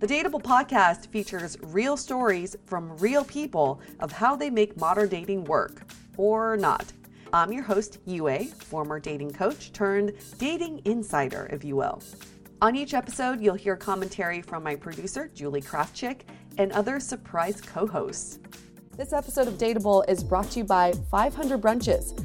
The Dateable podcast features real stories from real people of how they make modern dating work or not. I'm your host, Yue, former dating coach turned dating insider, if you will. On each episode, you'll hear commentary from my producer, Julie Krafchick, and other surprise co hosts. This episode of Dateable is brought to you by 500 Brunches.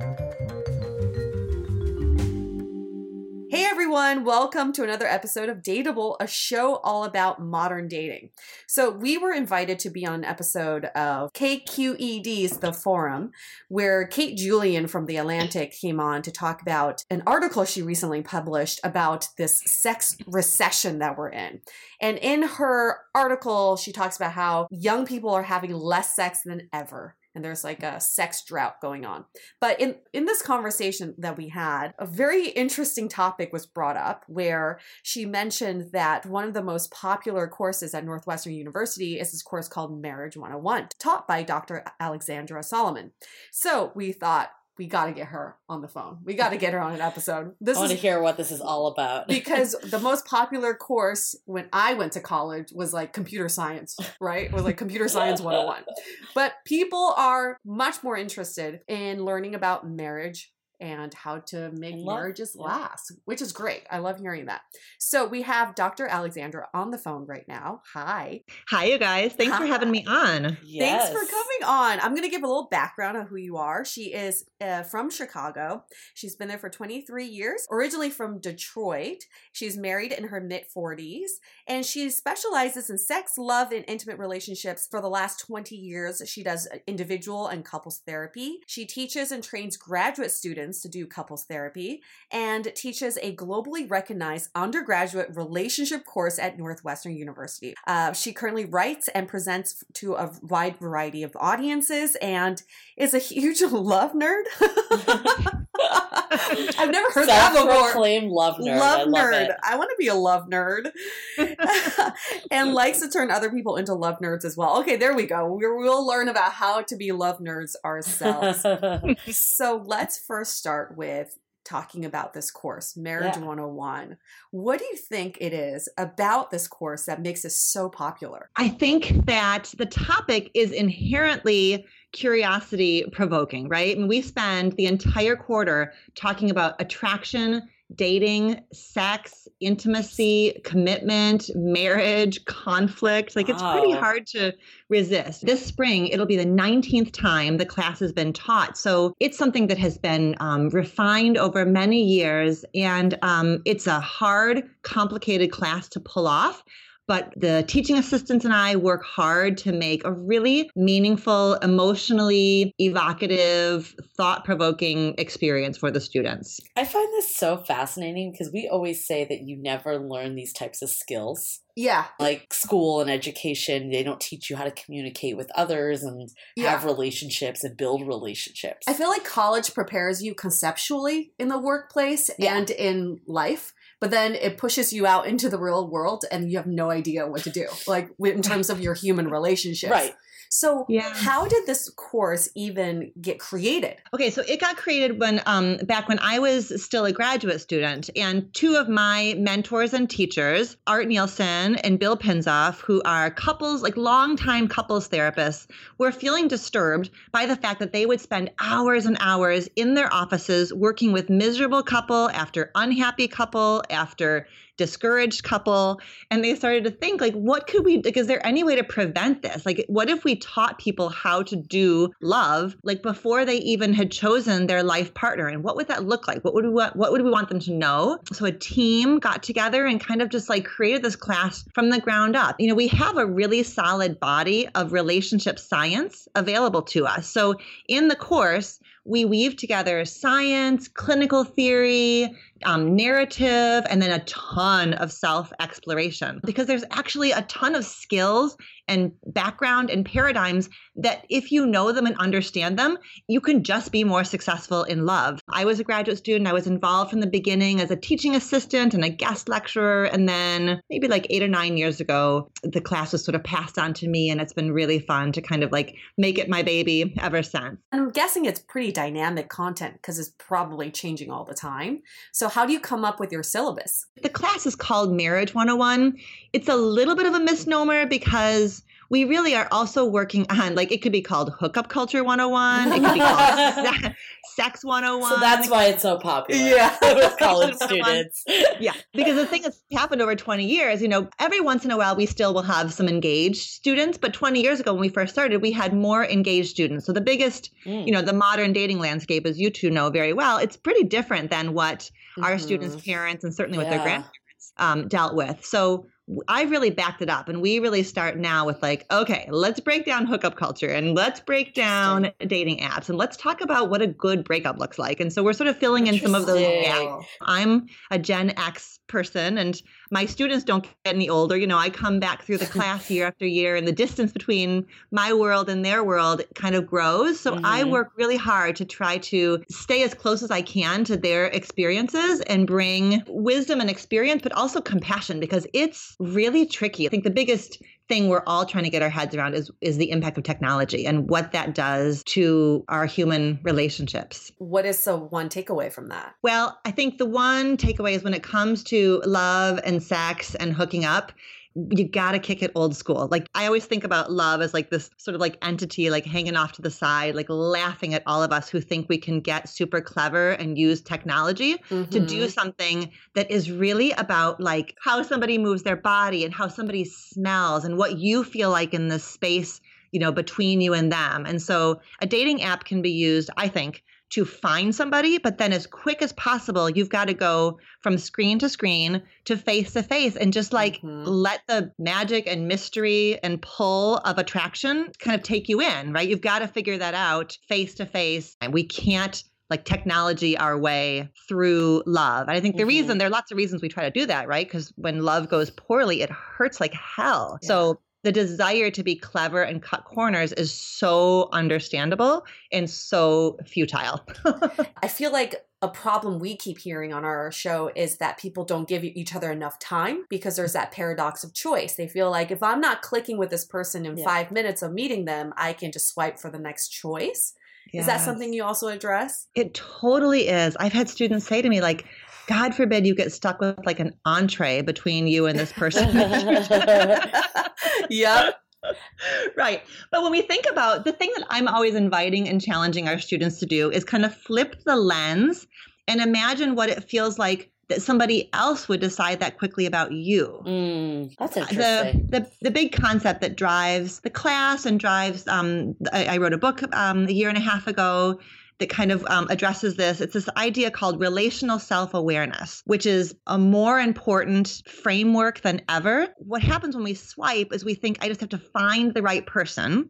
Hey everyone, welcome to another episode of Dateable, a show all about modern dating. So, we were invited to be on an episode of KQED's The Forum, where Kate Julian from The Atlantic came on to talk about an article she recently published about this sex recession that we're in. And in her article, she talks about how young people are having less sex than ever and there's like a sex drought going on. But in in this conversation that we had, a very interesting topic was brought up where she mentioned that one of the most popular courses at Northwestern University is this course called Marriage 101, taught by Dr. Alexandra Solomon. So we thought, we got to get her on the phone. We got to get her on an episode. This I want to hear what this is all about. because the most popular course when I went to college was like computer science, right? It was like computer science 101. But people are much more interested in learning about marriage, and how to make love, marriages yeah. last, which is great. I love hearing that. So we have Dr. Alexandra on the phone right now. Hi. Hi, you guys. Thanks Hi. for having me on. Yes. Thanks for coming on. I'm going to give a little background on who you are. She is uh, from Chicago. She's been there for 23 years, originally from Detroit. She's married in her mid 40s, and she specializes in sex, love, and intimate relationships for the last 20 years. She does uh, individual and couples therapy. She teaches and trains graduate students students to do couples therapy and teaches a globally recognized undergraduate relationship course at Northwestern University. Uh, she currently writes and presents to a wide variety of audiences and is a huge love nerd. I've never heard that before. Self-proclaimed love nerd. Love I nerd. I want to be a love nerd. and likes to turn other people into love nerds as well. Okay, there we go. We'll learn about how to be love nerds ourselves. so let's first start with talking about this course, Marriage Yeah. 101. What do you think it is about this course that makes it so popular? I think that the topic is inherently curiosity provoking, right? And we spend the entire quarter talking about attraction, dating, sex, intimacy, commitment, marriage, conflict. Like it's pretty hard to resist. This spring, it'll be the 19th time the class has been taught. So it's something that has been um, refined over many years. And um, it's a hard, complicated class to pull off. But the teaching assistants and I work hard to make a really meaningful, emotionally evocative, thought provoking experience for the students. I find this so fascinating because we always say that you never learn these types of skills. Yeah. Like school and education, they don't teach you how to communicate with others and have relationships and build relationships. I feel like college prepares you conceptually in the workplace Yeah. and in life, but then it pushes you out into the real world and you have no idea what to do, like in terms of your human relationships. Right. So, Yeah. how did this course even get created? Okay, so it got created when um, back when I was still a graduate student, and two of my mentors and teachers, Art Nielsen and Bill Pinsof, who are couples, like longtime couples therapists, were feeling disturbed by the fact that they would spend hours and hours in their offices working with miserable couple after unhappy couple after discouraged couple and they started to think like what could we like is there any way to prevent this? Like what if we taught people how to do love like before they even had chosen their life partner? And what would that look like? What would we want what would we want them to know? So a team got together and kind of just like created this class from the ground up. You know we have a really solid body of relationship science available to us. So in the course we weave together science clinical theory um, narrative and then a ton of self exploration because there's actually a ton of skills and background and paradigms that if you know them and understand them, you can just be more successful in love. I was a graduate student. I was involved from the beginning as a teaching assistant and a guest lecturer. And then maybe like eight or nine years ago, the class was sort of passed on to me. And it's been really fun to kind of like make it my baby ever since. I'm guessing it's pretty dynamic content because it's probably changing all the time. So, how do you come up with your syllabus? The class is called Marriage 101. It's a little bit of a misnomer because we really are also working on, like, it could be called Hookup Culture 101. It could be called Sex 101. so that's why it's so popular Yeah. with college students. yeah, because the thing that's happened over 20 years, you know, every once in a while we still will have some engaged students, but 20 years ago when we first started, we had more engaged students. So the biggest, Mm. you know, the modern dating landscape, as you two know very well, it's pretty different than what our Mhm. students' parents and certainly what their grandparents um, dealt with. So w- I really backed it up, and we really start now with like, okay, let's break down hookup culture and let's break down dating apps and let's talk about what a good breakup looks like. And so we're sort of filling in some of those gaps. I'm a Gen X person, and my students don't get any older. You know, I come back through the class year after year, and the distance between my world and their world kind of grows. So I Mhm. work really hard to try to stay as close as I can to their experiences and bring wisdom and experience, but also compassion because it's really tricky. I think the biggest thing we're all trying to get our heads around is is the impact of technology and what that does to our human relationships. What is the one takeaway from that? Well, I think the one takeaway is when it comes to love and sex and hooking up, you got to kick it old school. Like I always think about love as like this sort of like entity like hanging off to the side, like laughing at all of us who think we can get super clever and use technology to Mm-hmm. do something that is really about like how somebody moves their body and how somebody smells and what you feel like in this space, you know, between you and them. And so a dating app can be used, I think, to find somebody, but then as quick as possible, you've got to go from screen to screen to face to face and just like Mhm. let the magic and mystery and pull of attraction kind of take you in, right? You've got to figure that out face to face. And we can't like technology our way through love. And I think the Mhm. reason there are lots of reasons we try to do that, right? Because when love goes poorly, it hurts like hell. So the desire to be clever and cut corners is so understandable and so futile. I feel like a problem we keep hearing on our show is that people don't give each other enough time because there's that paradox of choice. They feel like if I'm not clicking with this person in Yeah. five minutes of meeting them, I can just swipe for the next choice. Is that something you also address? It totally is. I've had students say to me, like, God forbid you get stuck with like an entree between you and this person. yep. right. But when we think about the thing that I'm always inviting and challenging our students to do is kind of flip the lens and imagine what it feels like that somebody else would decide that quickly about you. Mm, that's The, interesting. the the big concept that drives the class and drives um I, I wrote a book um a year and a half ago that kind of um, addresses this. It's this idea called relational self awareness, which is a more important framework than ever. What happens when we swipe is we think, I just have to find the right person.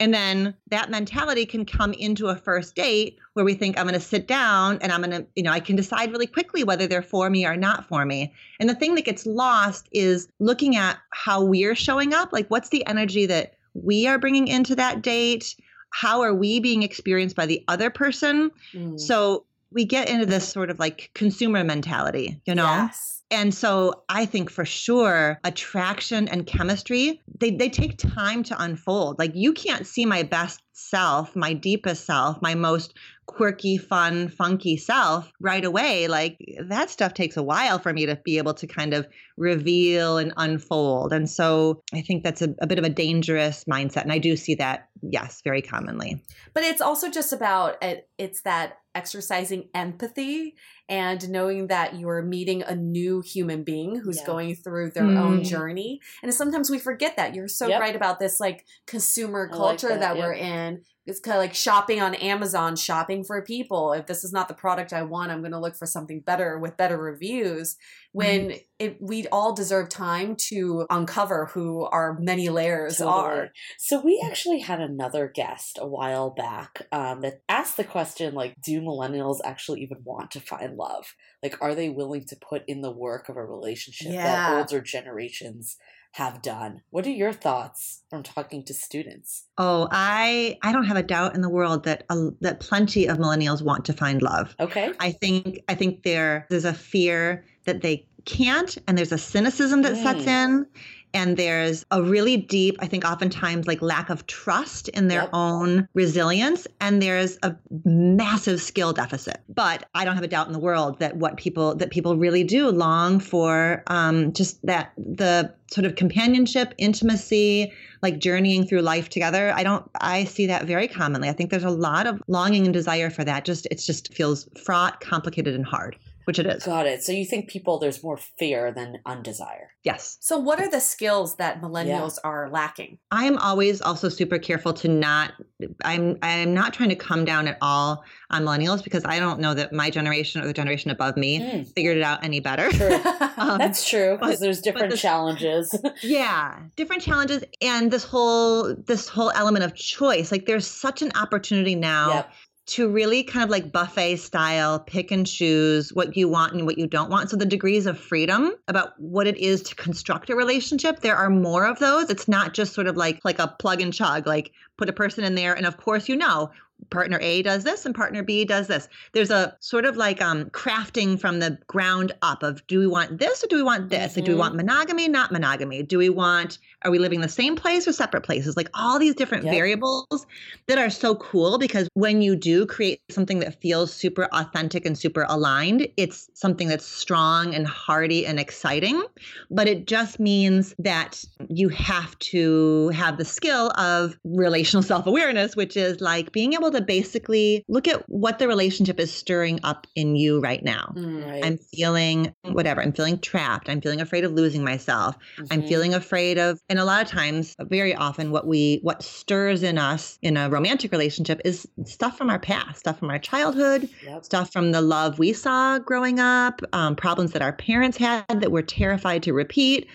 And then that mentality can come into a first date where we think, I'm going to sit down and I'm going to, you know, I can decide really quickly whether they're for me or not for me. And the thing that gets lost is looking at how we're showing up. Like, what's the energy that we are bringing into that date? How are we being experienced by the other person? Mm. So we get into this sort of like consumer mentality, you know? Yes. And so I think for sure attraction and chemistry, they, they take time to unfold. Like you can't see my best self, my deepest self, my most quirky, fun, funky self right away. Like that stuff takes a while for me to be able to kind of reveal and unfold. And so I think that's a, a bit of a dangerous mindset. And I do see that, yes, very commonly. But it's also just about it's that exercising empathy and knowing that you're meeting a new human being who's Yeah. going through their own Mm. journey. And sometimes we forget that. You're so Yep. right about this like consumer I like culture that, that, yep. we're in. It's kind of like shopping on Amazon, shopping for people. If this is not the product I want, I'm going to look for something better with better reviews. When it, we all deserve time to uncover who our many layers Totally. are. So we actually had another guest a while back um, that asked the question like, do millennials actually even want to find love? Like, are they willing to put in the work of a relationship Yeah. that older generations have done? What are your thoughts from talking to students? Oh, I I don't have a doubt in the world that uh, that plenty of millennials want to find love. Okay. I think I think there there's a fear that they can't, and there's a cynicism that sets Mm. in, and there's a really deep, I think, oftentimes like lack of trust in their Yep. own resilience, and there's a massive skill deficit. But I don't have a doubt in the world that what people that people really do long for, um, just that the sort of companionship, intimacy, like journeying through life together. I don't I see that very commonly. I think there's a lot of longing and desire for that. Just it just feels fraught, complicated and hard, which it is. Got it. So you think people, there's more fear than undesire. Yes. So, what are the skills that millennials are lacking? I am always also super careful to not I'm I'm not trying to come down at all on millennials because I don't know that my generation or the generation above me Hmm. figured it out any better. True. Um, That's true because there's different the- challenges. yeah different challenges and this whole this whole element of choice like there's such an opportunity now Yep. To really kind of like buffet style pick and choose what you want and what you don't want so the degrees of freedom about what it is to construct a relationship there are more of those it's not just sort of like like a plug and chug like put a person in there and of course you know partner A does this and partner B does this. There's a sort of like um crafting from the ground up of do we want this or do we want this? Like do we Mhm. want monogamy, not monogamy? Do we want are we living in the same place or separate places? Like all these different Yep. variables that are so cool because when you do create something that feels super authentic and super aligned, it's something that's strong and hearty and exciting. But it just means that you have to have the skill of relational self awareness, which is like being able to basically look at what the relationship is stirring up in you right now. Mm. Right. I'm feeling whatever. I'm feeling trapped. I'm feeling afraid of losing myself. I'm Mhm. feeling afraid of, and a lot of times, very often, what we, what stirs in us in a romantic relationship is stuff from our past, stuff from our childhood, Yep. stuff from the love we saw growing up, um, problems that our parents had that we're terrified to repeat.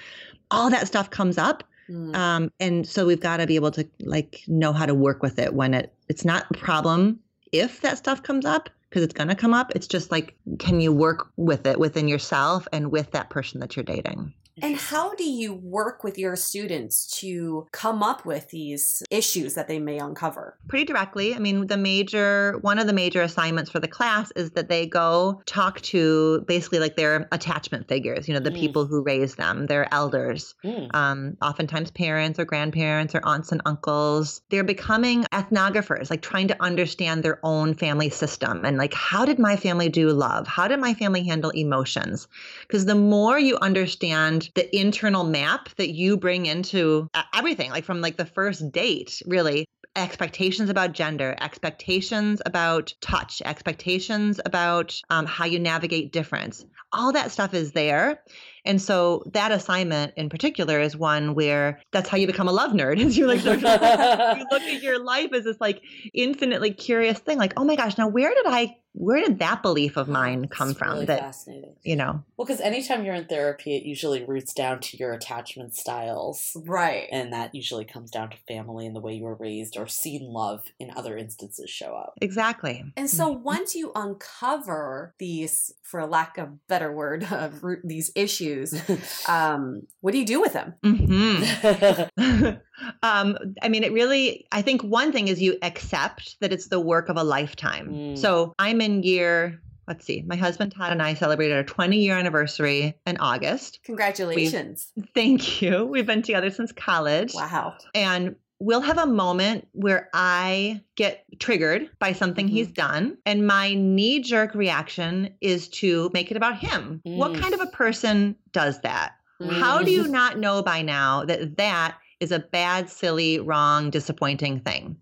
All that stuff comes up. Mm. Um, and so we've got to be able to like know how to work with it when it it's not a problem if that stuff comes up because it's going to come up. It's just like, can you work with it within yourself and with that person that you're dating? And how do you work with your students to come up with these issues that they may uncover? Pretty directly. I mean, the major, one of the major assignments for the class is that they go talk to basically like their attachment figures, you know, the Mm. people who raised them, their elders, Mm. um, oftentimes parents or grandparents or aunts and uncles. They're becoming ethnographers, like trying to understand their own family system and like, how did my family do love? How did my family handle emotions? Because the more you understand the internal map that you bring into uh, everything, like from like the first date, really, expectations about gender, expectations about touch, expectations about um, how you navigate difference. All that stuff is there. And so that assignment in particular is one where that's how you become a love nerd. Is you like you look at your life as this like infinitely curious thing. Like, oh my gosh, now where did I where did that belief of mine come It's from? really that fascinating. you know, Well, because anytime you're in therapy, it usually roots down to your attachment styles. Right. And that usually comes down to family and the way you were raised or seen love in other instances show up. exactly. And so once you uncover these, for lack of better word, uh, root, these issues, um, what do you do with them? hmm um, I mean, it really, I think one thing is you accept that it's the work of a lifetime. Mm. So I'm in year, let's see, my husband Todd and I celebrated our 20 year anniversary in August. Congratulations. Thank you. We've been together since college. Wow. And we'll have a moment where I get triggered by something he's done. And my knee jerk reaction is to make it about him. What Mm. kind of a person does that? How do Mm. you not know by now that that is a bad, silly, wrong, disappointing thing?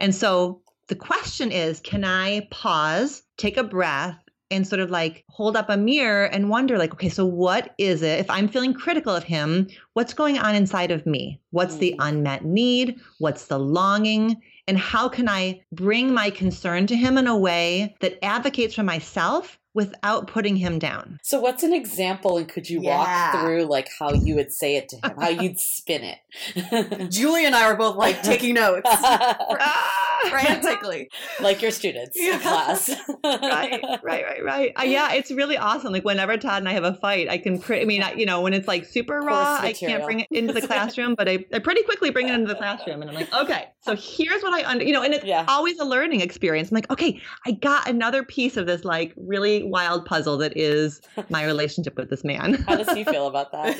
And so the question is can I pause, take a breath, and sort of like hold up a mirror and wonder, like, okay, so what is it? If I'm feeling critical of him, what's going on inside of me? What's the Mm. unmet need? What's the longing? And how can I bring my concern to him in a way that advocates for myself without putting him down? So, what's an example, and could you Yeah. walk through like how you would say it to him, how you'd spin it, Julie and I are both like taking notes frantically. like your students Yeah. in class? right, right, right, right. Uh, yeah, it's really awesome. Like whenever Todd and I have a fight, I can. Pre- I mean, I, you know, when it's like super raw, I can't bring it into the classroom, but I, I pretty quickly bring it into the classroom, and I'm like, okay, so here's what I under, you know, and it's Yeah. always a learning experience. I'm like, okay, I got another piece of this like really wild puzzle that is my relationship with this man. How does he feel about that?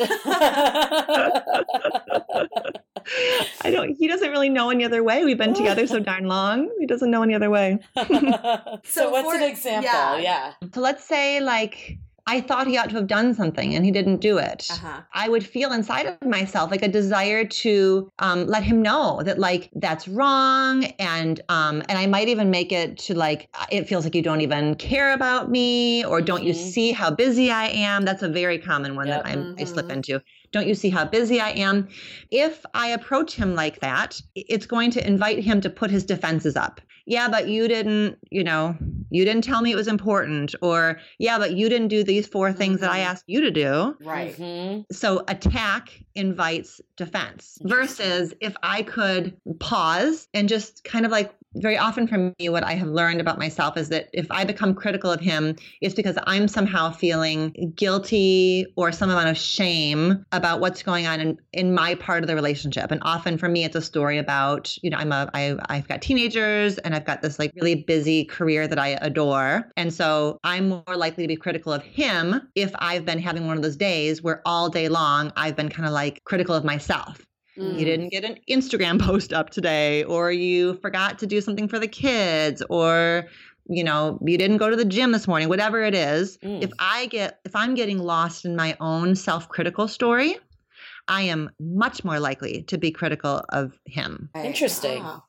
I don't. He doesn't really know any other way. We've been together so darn long. He doesn't know any other way. so, So what's for- an example? yeah. Yeah. So let's say like I thought he ought to have done something and he didn't do it. Uh-huh. I would feel inside of myself like a desire to um, let him know that like that's wrong, and um, and I might even make it to like it feels like you don't even care about me, or don't you Mhm. see how busy I am? That's a very common one Yep. that I'm, I slip Mhm. into. Don't you see how busy I am? If I approach him like that, it's going to invite him to put his defenses up. Yeah, but you didn't, you know, you didn't tell me it was important, or yeah, but you didn't do these four things that I Mhm. asked you to do Right. Mhm. so attack invites defense versus if i could pause and just kind of like very often for me what i have learned about myself is that if i become critical of him it's because i'm somehow feeling guilty or some amount of shame about what's going on in, in my part of the relationship. And often for me it's a story about you know i'm a I, i've got teenagers and i've got this like really busy career that i adore. And so i'm more likely to be critical of him if i've been having one of those days where all day long i've been kind of like critical of myself Mm. you didn't get an Instagram post up today, or you forgot to do something for the kids, or you know, you didn't go to the gym this morning, whatever it is. Mm. If I get if I'm getting lost in my own self-critical story, I am much more likely to be critical of him. Interesting. Ah.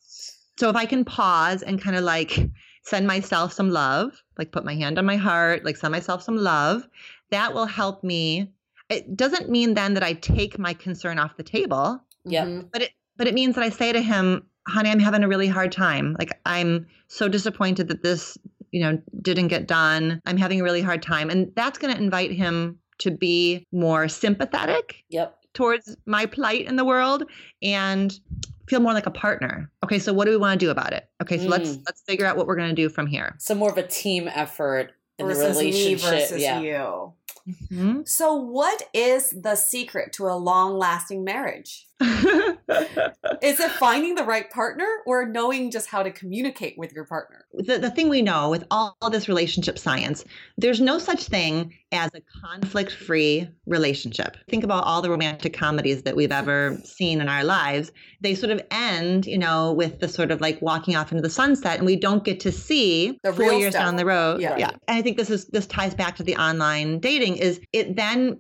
So if I can pause and kind of like send myself some love, like put my hand on my heart, like send myself some love, that will help me. It doesn't mean then that I take my concern off the table Yep. Mhm. but it but it means that I say to him, "Honey, I'm having a really hard time. Like I'm so disappointed that this, you know, didn't get done. I'm having a really hard time." And that's going to invite him to be more sympathetic. Yep. towards my plight in the world and feel more like a partner. Okay, so what do we want to do about it? Okay, so mm. let's let's figure out what we're going to do from here. So more of a team effort in versus the relationship. Me versus yeah. you. Mm-hmm. So, what is the secret to a long lasting marriage? is it finding the right partner or knowing just how to communicate with your partner? The, the thing we know with all, all this relationship science, there's no such thing as a conflict free relationship. Think about all the romantic comedies that we've ever seen in our lives. They sort of end, you know, with the sort of like walking off into the sunset, and we don't get to see the four years stuff. down the road. Yeah. yeah. And I think this is this ties back to the online dating is it then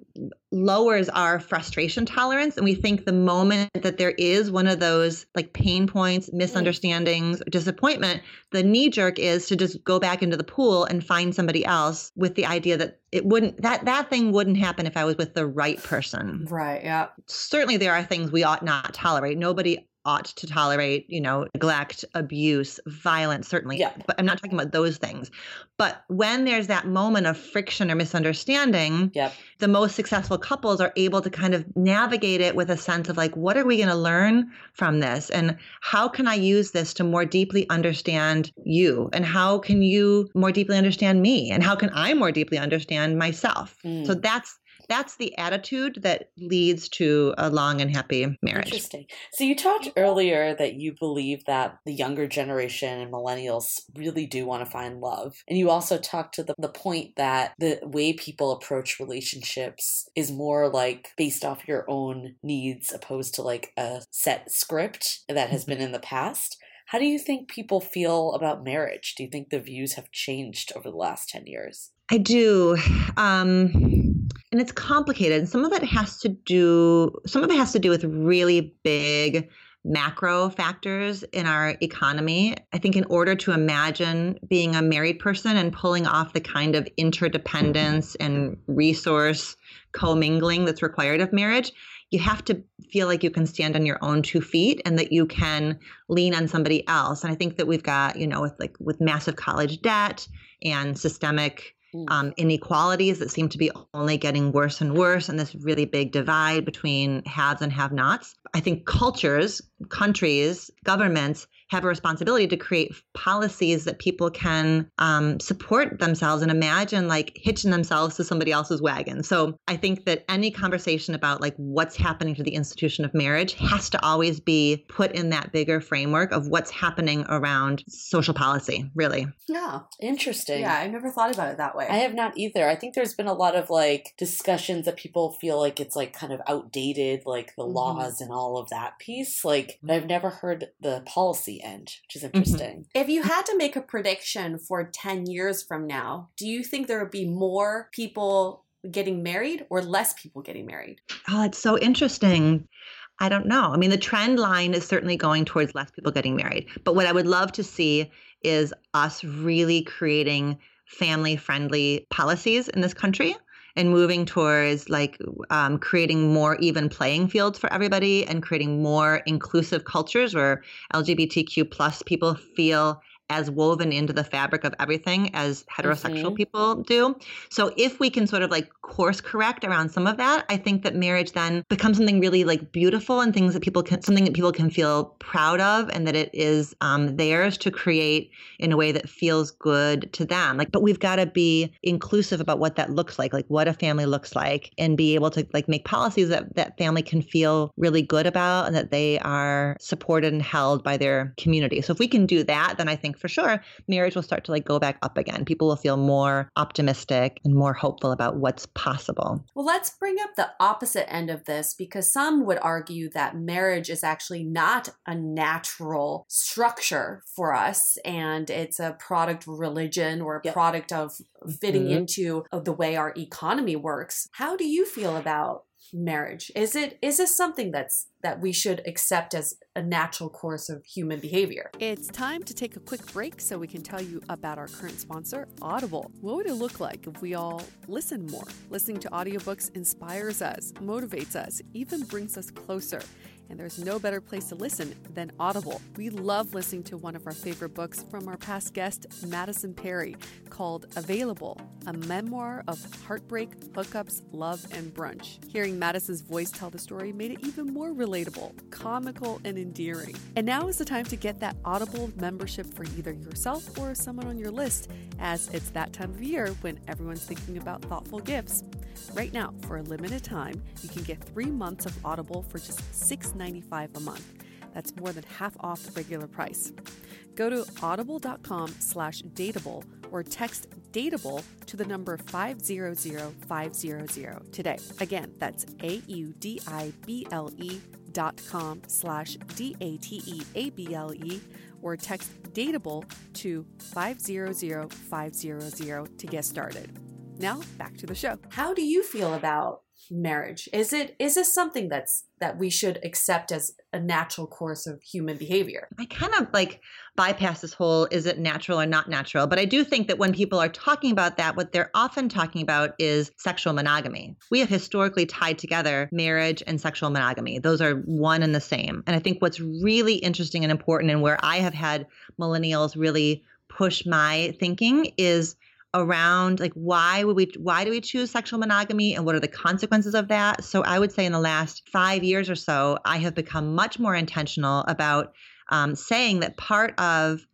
lowers our frustration tolerance and we think the moment that there is one of those like pain points misunderstandings disappointment the knee jerk is to just go back into the pool and find somebody else with the idea that it wouldn't that that thing wouldn't happen if i was with the right person. Right yeah. Certainly there are things we ought not tolerate. Nobody ought to tolerate, you know, neglect, abuse, violence, certainly. Yeah. But I'm not talking about those things. But when there's that moment of friction or misunderstanding, yep. the most successful couples are able to kind of navigate it with a sense of like, what are we going to learn from this? And how can I use this to more deeply understand you? And how can you more deeply understand me? And how can I more deeply understand myself? Mm. So that's that's the attitude that leads to a long and happy marriage. Interesting. So you talked earlier that you believe that the younger generation and millennials really do want to find love. And you also talked to the, the point that the way people approach relationships is more like based off your own needs opposed to like a set script that has mm-hmm. been in the past. How do you think people feel about marriage? Do you think the views have changed over the last 10 years? I do. Um, and it's complicated. Some of it has to do some of it has to do with really big macro factors in our economy. I think in order to imagine being a married person and pulling off the kind of interdependence and resource commingling that's required of marriage, you have to feel like you can stand on your own two feet and that you can lean on somebody else. And I think that we've got, you know, with like with massive college debt and systemic. Um, inequalities that seem to be only getting worse and worse, and this really big divide between haves and have nots. I think cultures, countries, governments have a responsibility to create policies that people can um, support themselves and imagine like hitching themselves to somebody else's wagon. So I think that any conversation about like what's happening to the institution of marriage has to always be put in that bigger framework of what's happening around social policy, really. Yeah. Interesting. Yeah, I never thought about it that way. I have not either. I think there's been a lot of like discussions that people feel like it's like kind of outdated, like the mm-hmm. laws and all of that piece. Like, I've never heard the policy end, which is mm-hmm. interesting. Mm-hmm. If you had to make a prediction for 10 years from now, do you think there would be more people getting married or less people getting married? Oh, it's so interesting. I don't know. I mean, the trend line is certainly going towards less people getting married. But what I would love to see is us really creating family friendly policies in this country and moving towards like um, creating more even playing fields for everybody and creating more inclusive cultures where lgbtq plus people feel as woven into the fabric of everything as heterosexual mm-hmm. people do. So if we can sort of like course correct around some of that, I think that marriage then becomes something really like beautiful and things that people can something that people can feel proud of and that it is um, theirs to create in a way that feels good to them. Like, but we've got to be inclusive about what that looks like, like what a family looks like, and be able to like make policies that that family can feel really good about and that they are supported and held by their community. So if we can do that, then I think for sure, marriage will start to like go back up again. People will feel more optimistic and more hopeful about what's possible. Well, let's bring up the opposite end of this because some would argue that marriage is actually not a natural structure for us and it's a product of religion or a yep. product of fitting mm-hmm. into the way our economy works. How do you feel about marriage? Is it is this something that's that we should accept as a natural course of human behavior? It's time to take a quick break so we can tell you about our current sponsor, Audible. What would it look like if we all listened more? Listening to audiobooks inspires us, motivates us, even brings us closer. And there's no better place to listen than Audible. We love listening to one of our favorite books from our past guest, Matteson Perry, called Available, a memoir of heartbreak, hookups, love, and brunch. Hearing Matteson's voice tell the story made it even more relatable, comical, and endearing. And now is the time to get that Audible membership for either yourself or someone on your list, as it's that time of year when everyone's thinking about thoughtful gifts. Right now, for a limited time, you can get three months of Audible for just $6.95 a month. That's more than half off the regular price. Go to audible.com slash dateable or text dateable to the number 500500 today. Again, that's A-U-D-I-B-L-E dot com slash D-A-T-E-A-B-L-E or text dateable to 500500 to get started. Now back to the show. How do you feel about marriage? Is it is this something that's that we should accept as a natural course of human behavior? I kind of like bypass this whole is it natural or not natural, but I do think that when people are talking about that, what they're often talking about is sexual monogamy. We have historically tied together marriage and sexual monogamy. Those are one and the same. And I think what's really interesting and important and where I have had millennials really push my thinking is around like why would we why do we choose sexual monogamy and what are the consequences of that? So i would say in the last five years or so i have become much more intentional about um, saying that part of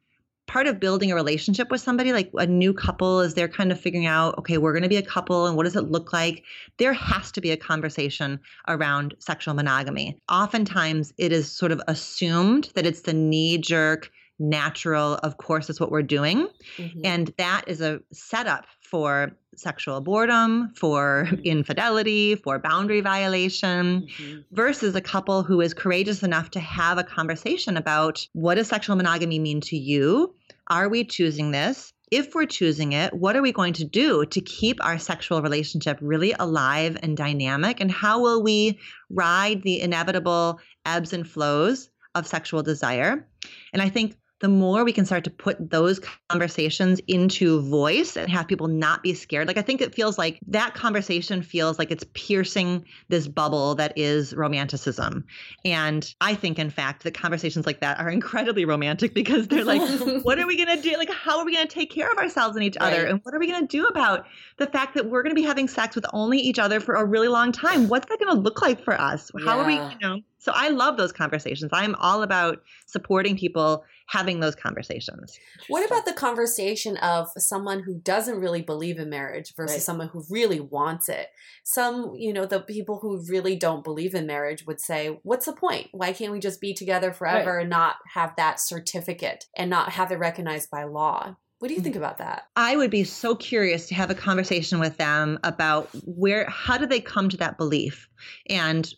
part of building a relationship with somebody like a new couple is they're kind of figuring out okay we're going to be a couple and what does it look like? There has to be a conversation around sexual monogamy. Oftentimes it is sort of assumed that it's the knee jerk natural of course is what we're doing mm-hmm. and that is a setup for sexual boredom for mm-hmm. infidelity for boundary violation mm-hmm. versus a couple who is courageous enough to have a conversation about what does sexual monogamy mean to you are we choosing this if we're choosing it, what are we going to do to keep our sexual relationship really alive and dynamic? And how will we ride the inevitable ebbs and flows of sexual desire? And I think the more we can start to put those conversations into voice and have people not be scared. Like, I think it feels like that conversation feels like it's piercing this bubble that is romanticism. And I think, in fact, that conversations like that are incredibly romantic because they're like, what are we going to do? Like, how are we going to take care of ourselves and each right. other? And what are we going to do about the fact that we're going to be having sex with only each other for a really long time? What's that going to look like for us? How yeah. are we, you know? So I love those conversations. I'm all about supporting people having those conversations. What about the conversation of someone who doesn't really believe in marriage versus right. someone who really wants it? Some, you know, the people who really don't believe in marriage would say, What's the point? Why can't we just be together forever right. and not have that certificate and not have it recognized by law? What do you mm-hmm. think about that? I would be so curious to have a conversation with them about where, how do they come to that belief? And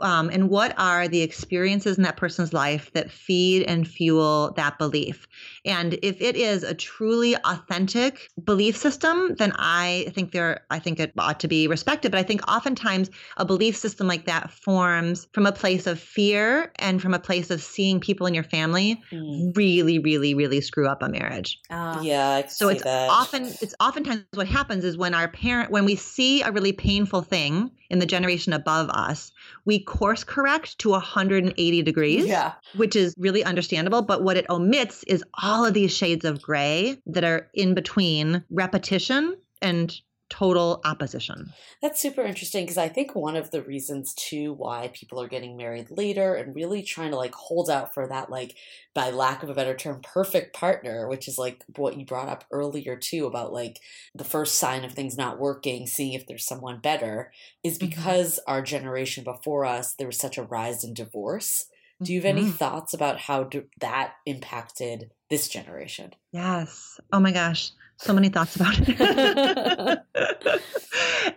um, and what are the experiences in that person's life that feed and fuel that belief and if it is a truly authentic belief system then i think there i think it ought to be respected but i think oftentimes a belief system like that forms from a place of fear and from a place of seeing people in your family mm. really really really screw up a marriage uh, yeah so it's that. often it's oftentimes what happens is when our parent when we see a really painful thing in the generation above us we course correct to 180 degrees, yeah. which is really understandable. But what it omits is all of these shades of gray that are in between repetition and total opposition. That's super interesting because I think one of the reasons too why people are getting married later and really trying to like hold out for that like by lack of a better term perfect partner, which is like what you brought up earlier too about like the first sign of things not working, seeing if there's someone better is mm-hmm. because mm-hmm. our generation before us there was such a rise in divorce. Do you have any mm-hmm. thoughts about how that impacted this generation? Yes. Oh my gosh so many thoughts about it.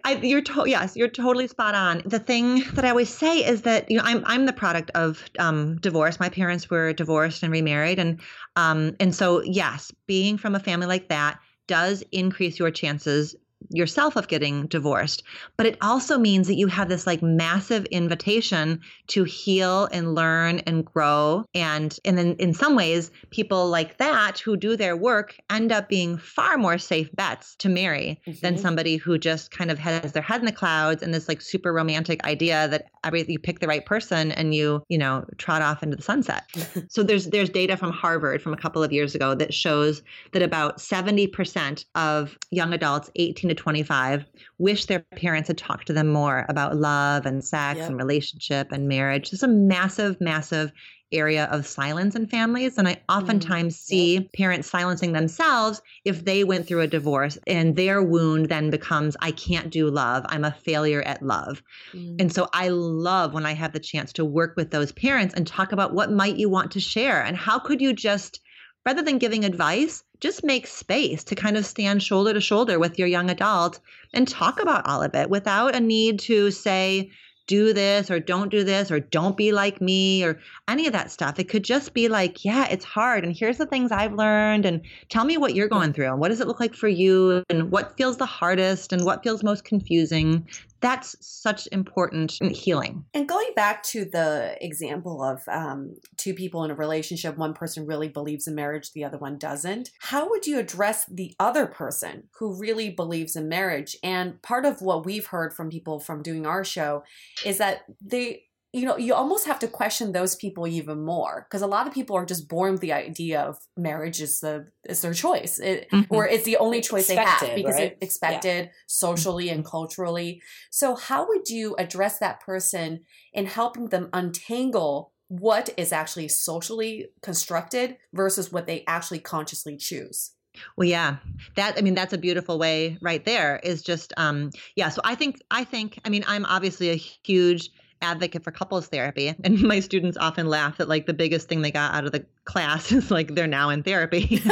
I, you're to- yes, you're totally spot on. The thing that I always say is that you know I'm I'm the product of um, divorce. My parents were divorced and remarried, and um, and so yes, being from a family like that does increase your chances yourself of getting divorced. But it also means that you have this like massive invitation to heal and learn and grow. And and then in some ways, people like that who do their work end up being far more safe bets to marry mm-hmm. than somebody who just kind of has their head in the clouds and this like super romantic idea that every you pick the right person and you, you know, trot off into the sunset. so there's there's data from Harvard from a couple of years ago that shows that about 70% of young adults 18 to 25 wish their parents had talked to them more about love and sex yep. and relationship and marriage. There's a massive, massive area of silence in families. And I oftentimes mm, see parents silencing themselves if they went through a divorce and their wound then becomes, I can't do love. I'm a failure at love. Mm. And so I love when I have the chance to work with those parents and talk about what might you want to share and how could you just, rather than giving advice, just make space to kind of stand shoulder to shoulder with your young adult and talk about all of it without a need to say, do this or don't do this or don't be like me or any of that stuff. It could just be like, yeah, it's hard. And here's the things I've learned. And tell me what you're going through and what does it look like for you and what feels the hardest and what feels most confusing that's such important healing. And going back to the example of um, two people in a relationship, one person really believes in marriage, the other one doesn't. How would you address the other person who really believes in marriage? And part of what we've heard from people from doing our show is that they you know you almost have to question those people even more because a lot of people are just born with the idea of marriage is the is their choice it, mm-hmm. or it's the only choice expected, they have because right? it's expected yeah. socially and culturally so how would you address that person in helping them untangle what is actually socially constructed versus what they actually consciously choose well, yeah, that I mean that's a beautiful way right there. Is just um yeah. So I think I think I mean I'm obviously a huge advocate for couples therapy. And my students often laugh that like the biggest thing they got out of the class is like they're now in therapy.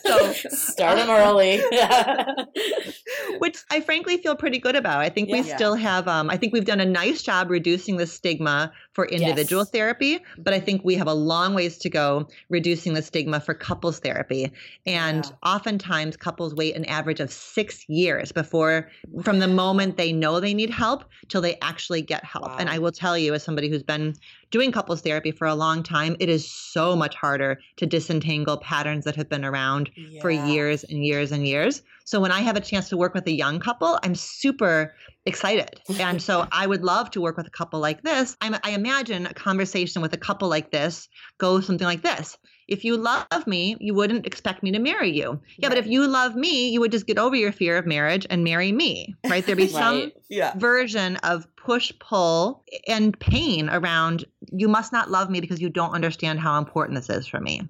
so start them early. Which I frankly feel pretty good about. I think yeah. we still have um, I think we've done a nice job reducing the stigma for individual yes. therapy, but I think we have a long ways to go reducing the stigma for couples therapy. And yeah. oftentimes couples wait an average of 6 years before from the moment they know they need help till they actually get help. Wow. And I will tell you as somebody who's been doing couples therapy for a long time, it is so much harder to disentangle patterns that have been around yeah. for years and years and years. So when I have a chance to work with a young couple, I'm super excited. And so I would love to work with a couple like this. I'm, I imagine a conversation with a couple like this goes something like this if you love me, you wouldn't expect me to marry you. Yeah, right. but if you love me, you would just get over your fear of marriage and marry me, right? There'd be right. some yeah. version of push pull and pain around you must not love me because you don't understand how important this is for me.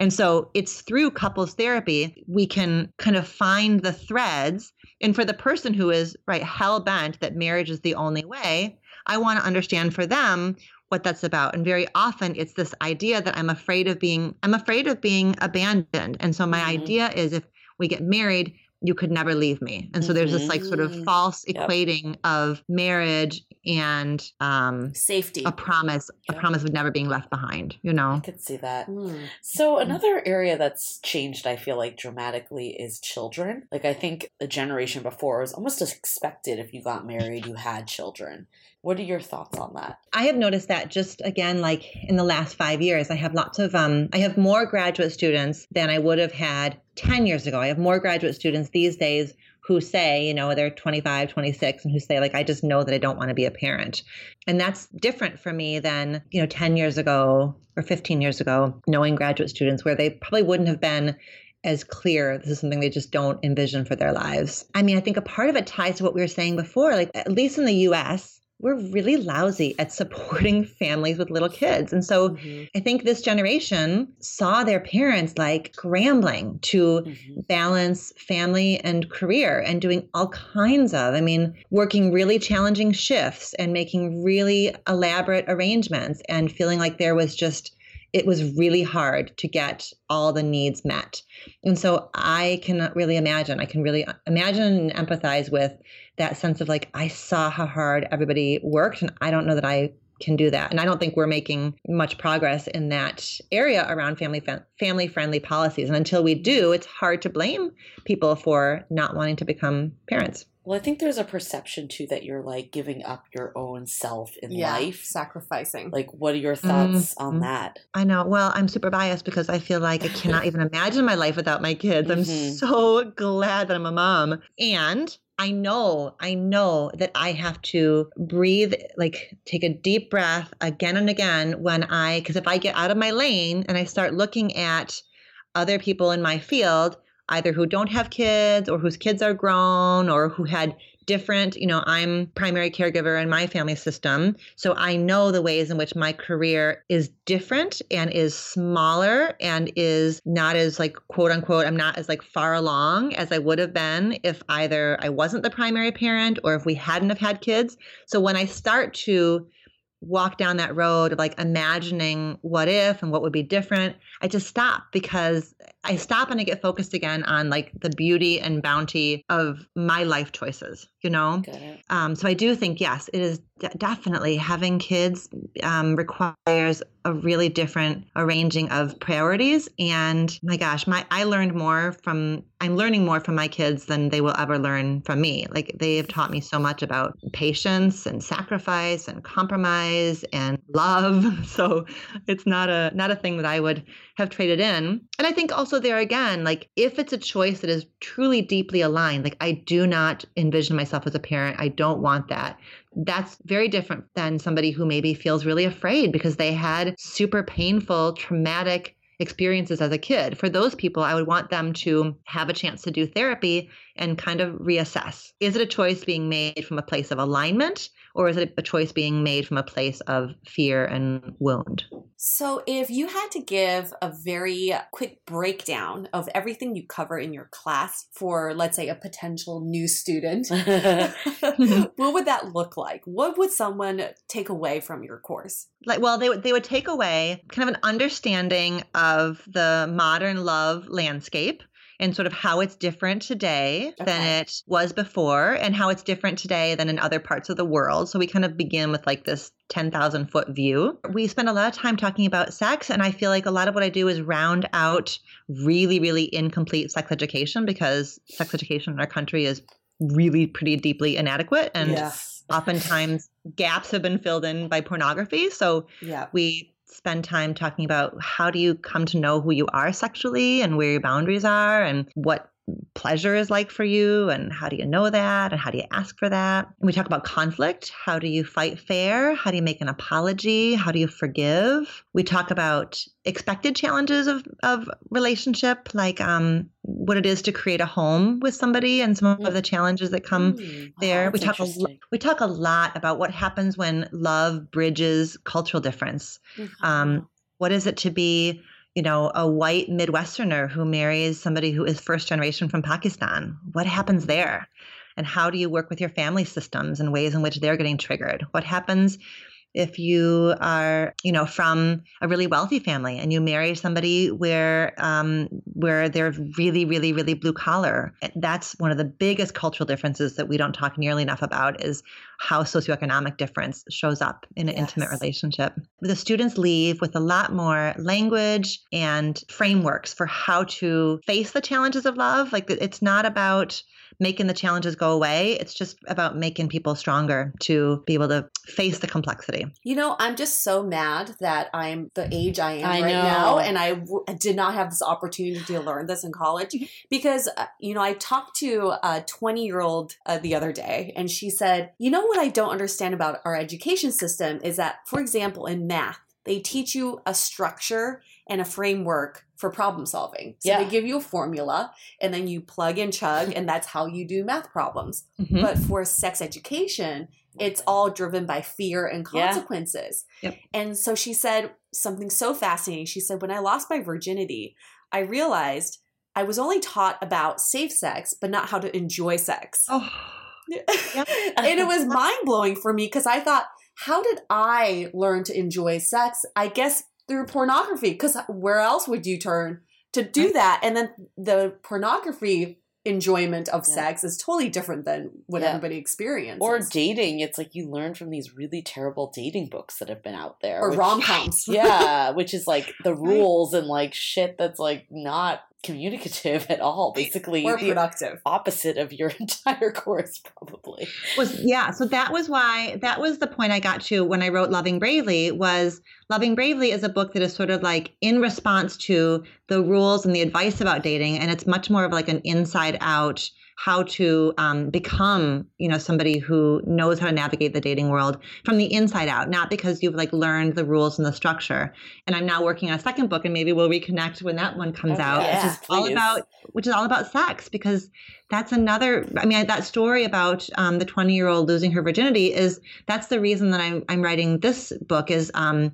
And so it's through couples therapy we can kind of find the threads. And for the person who is right hell bent that marriage is the only way, I want to understand for them what that's about and very often it's this idea that i'm afraid of being i'm afraid of being abandoned and so my mm-hmm. idea is if we get married you could never leave me and so there's this like sort of mm-hmm. false yep. equating of marriage and um safety a promise yep. a promise of never being left behind you know i could see that mm. so another area that's changed i feel like dramatically is children like i think a generation before was almost expected if you got married you had children what are your thoughts on that? I have noticed that just again, like in the last five years, I have lots of, um, I have more graduate students than I would have had 10 years ago. I have more graduate students these days who say, you know, they're 25, 26, and who say, like, I just know that I don't want to be a parent. And that's different for me than, you know, 10 years ago or 15 years ago, knowing graduate students where they probably wouldn't have been as clear. This is something they just don't envision for their lives. I mean, I think a part of it ties to what we were saying before. Like, at least in the US, we're really lousy at supporting families with little kids. And so mm-hmm. I think this generation saw their parents like scrambling to mm-hmm. balance family and career and doing all kinds of, I mean, working really challenging shifts and making really elaborate arrangements and feeling like there was just it was really hard to get all the needs met. And so I cannot really imagine. I can really uh, imagine and empathize with that sense of like, I saw how hard everybody worked, and I don't know that I can do that. And I don't think we're making much progress in that area around family family friendly policies. And until we do, it's hard to blame people for not wanting to become parents. Well, I think there's a perception too that you're like giving up your own self in yeah, life. sacrificing. Like, what are your thoughts Mm-hmm. on that? I know. Well, I'm super biased because I feel like I cannot even imagine my life without my kids. I'm Mhm. so glad that I'm a mom. And I know, I know that I have to breathe, like take a deep breath again and again when I, because if I get out of my lane and I start looking at other people in my field, either who don't have kids or whose kids are grown or who had different, you know, I'm primary caregiver in my family system. So I know the ways in which my career is different and is smaller and is not as like quote unquote, I'm not as like far along as I would have been if either I wasn't the primary parent or if we hadn't have had kids. So when I start to walk down that road of like imagining what if and what would be different, I just stop because I stop and I get focused again on like the beauty and bounty of my life choices, you know? Um, so I do think, yes, it is de- definitely having kids um, requires a really different arranging of priorities. And my gosh, my I learned more from I'm learning more from my kids than they will ever learn from me. Like they have taught me so much about patience and sacrifice and compromise and love. So it's not a not a thing that I would have traded in. And I think also there again, like if it's a choice that is truly deeply aligned, like I do not envision myself as a parent. I don't want that that's very different than somebody who maybe feels really afraid because they had super painful, traumatic experiences as a kid. For those people, I would want them to have a chance to do therapy and kind of reassess. Is it a choice being made from a place of alignment or is it a choice being made from a place of fear and wound? So, if you had to give a very quick breakdown of everything you cover in your class for, let's say, a potential new student, what would that look like? What would someone take away from your course? Like, well, they would they would take away kind of an understanding of the modern love landscape and sort of how it's different today than it was before and how it's different today than in other parts of the world. So we kind of begin with like this 10,000 foot view. We spend a lot of time talking about sex, and I feel like a lot of what I do is round out really, really incomplete sex education because sex education in our country is really pretty deeply inadequate and Yes. oftentimes gaps have been filled in by pornography. So Yeah. we spend time talking about how do you come to know who you are sexually and where your boundaries are and what pleasure is like for you and how do you know that and how do you ask for that and we talk about conflict how do you fight fair how do you make an apology how do you forgive we talk about expected challenges of, of relationship like um, what it is to create a home with somebody and some of the challenges that come Mm. there. Wow, we talk a lo- we talk a lot about what happens when love bridges cultural difference. Um, what is it to be, you know, a white Midwesterner who marries somebody who is first generation from Pakistan? What happens there? And how do you work with your family systems and ways in which they're getting triggered? What happens if you are, you know, from a really wealthy family and you marry somebody where um, where they're really, really, really blue collar? That's one of the biggest cultural differences that we don't talk nearly enough about is how socioeconomic difference shows up in an intimate relationship. The students leave with a lot more language and frameworks for how to face the challenges of love. Like it's not about making the challenges go away. It's just about making people stronger to be able to face the complexity. You know, I'm just so mad that I'm the age I am I right know. now, and I w- did not have this opportunity to learn this in college because, uh, you know, I talked to a 20 year old uh, the other day, and she said, You know what I don't understand about our education system is that, for example, in math, they teach you a structure and a framework for problem solving. So Yeah. they give you a formula, and then you plug and chug, and that's how you do math problems. Mhm. But for sex education, it's all driven by fear and Yeah. consequences. Yep. And so she said something so fascinating. She said, When I lost my virginity, I realized I was only taught about safe sex, but not how to enjoy sex. Oh, and it was mind blowing for me because I thought, How did I learn to enjoy sex? I guess through pornography, because where else would you turn to do that? And then the pornography enjoyment of Yeah. sex is totally different than what Yeah. everybody experiences. Or dating, it's like you learn from these really terrible dating books that have been out there. or which- rom coms. yeah, which is like the rules and like shit that's like not communicative at all. Basically, or the productive. opposite of your entire course, probably. was yeah so that was why that was the point i got to when i wrote loving bravely was loving bravely is a book that is sort of like in response to the rules and the advice about dating and it's much more of like an inside out how to um, become you know somebody who knows how to navigate the dating world from the inside out not because you've like learned the rules and the structure. And i'm now working on a second book and maybe we'll reconnect when that one comes Oh, out yeah, which is all about which is all about sex because that's another i mean that story about um, the 20 year old losing her virginity is that's the reason that i'm, I'm writing this book is um,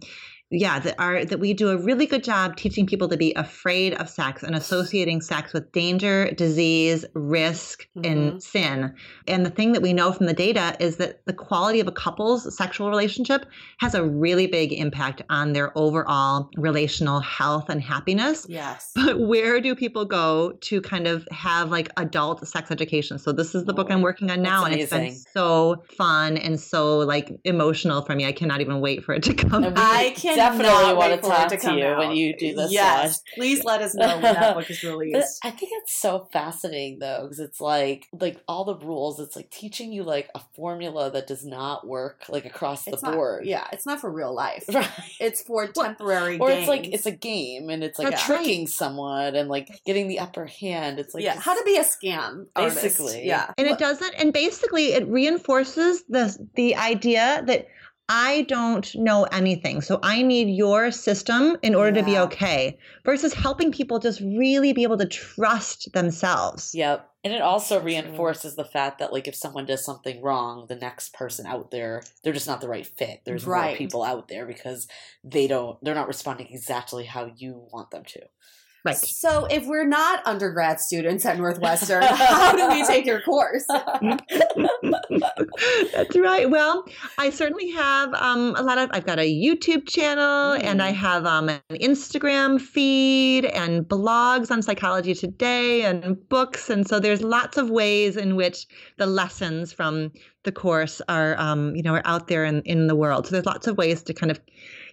yeah that our that we do a really good job teaching people to be afraid of sex and associating sex with danger disease risk and mm-hmm. sin and the thing that we know from the data is that the quality of a couple's sexual relationship has a really big impact on their overall relational health and happiness Yes. but where do people go to kind of have like adult sex education? So this is the book I'm oh, working on now, and it's been so fun and so like emotional for me. I cannot even wait for it to come. I can definitely want to talk to to come you when you do this Yes, please let us know when that book is But released. I think it's so fascinating though, because it's like like all the rules. It's like teaching you like a formula that does not work like across It's the not, board. yeah, it's not for real life. right. It's for temporary. Or it's like it's a game and it's like That's tricking someone and like getting the upper hand. It's like yeah, just- how to be a scam artist. Basically. Yeah, and it doesn't. And basically, it reinforces the the idea that. I don't know anything. So I need your system in order to be okay versus helping people just really be able to trust themselves. Yep. And it also reinforces the fact that like if someone does something wrong, the next person out there, they're just not the right fit. There's more people out there because they don't they're not responding exactly how you want them to. Right. So if we're not undergrad students at Northwestern, how do we take your course? That's right. Well, I certainly have um, a lot of. I've got a YouTube channel, and I have um, an Instagram feed, and blogs on Psychology Today, and books, and so there's lots of ways in which the lessons from the course are, um, you know, are out there in in the world. So there's lots of ways to kind of